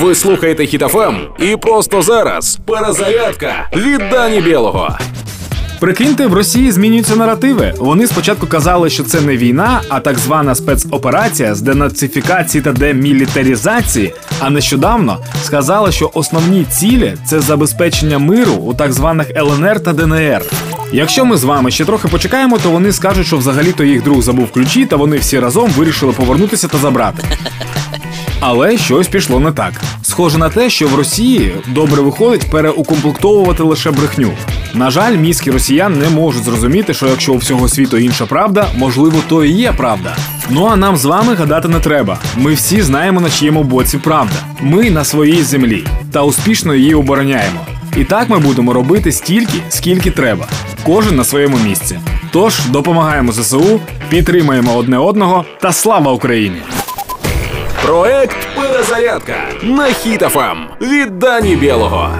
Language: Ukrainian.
Ви слухаєте Хітофем і просто зараз перезарядка від Дані Білого. Прикиньте, в Росії змінюються наративи. Вони спочатку казали, що це не війна, а так звана спецоперація з денацифікації та демілітарізації. А нещодавно сказали, що основні цілі це забезпечення миру у так званих ЛНР та ДНР. Якщо ми з вами ще трохи почекаємо, то вони скажуть, що взагалі-то їх друг забув ключі, та вони всі разом вирішили повернутися та забрати. Але щось пішло не так. Схоже на те, що в Росії добре виходить переукомплектовувати лише брехню. На жаль, мізки росіян не можуть зрозуміти, що якщо у всього світу інша правда, можливо, то і є правда. Ну а нам з вами гадати не треба. Ми всі знаємо, на чиєму боці правда. Ми на своїй землі та успішно її обороняємо. І так ми будемо робити стільки, скільки треба. Кожен на своєму місці. Тож допомагаємо ЗСУ, підтримаємо одне одного та слава Україні! Проект Перезарядка на хітафам від Дані Білого.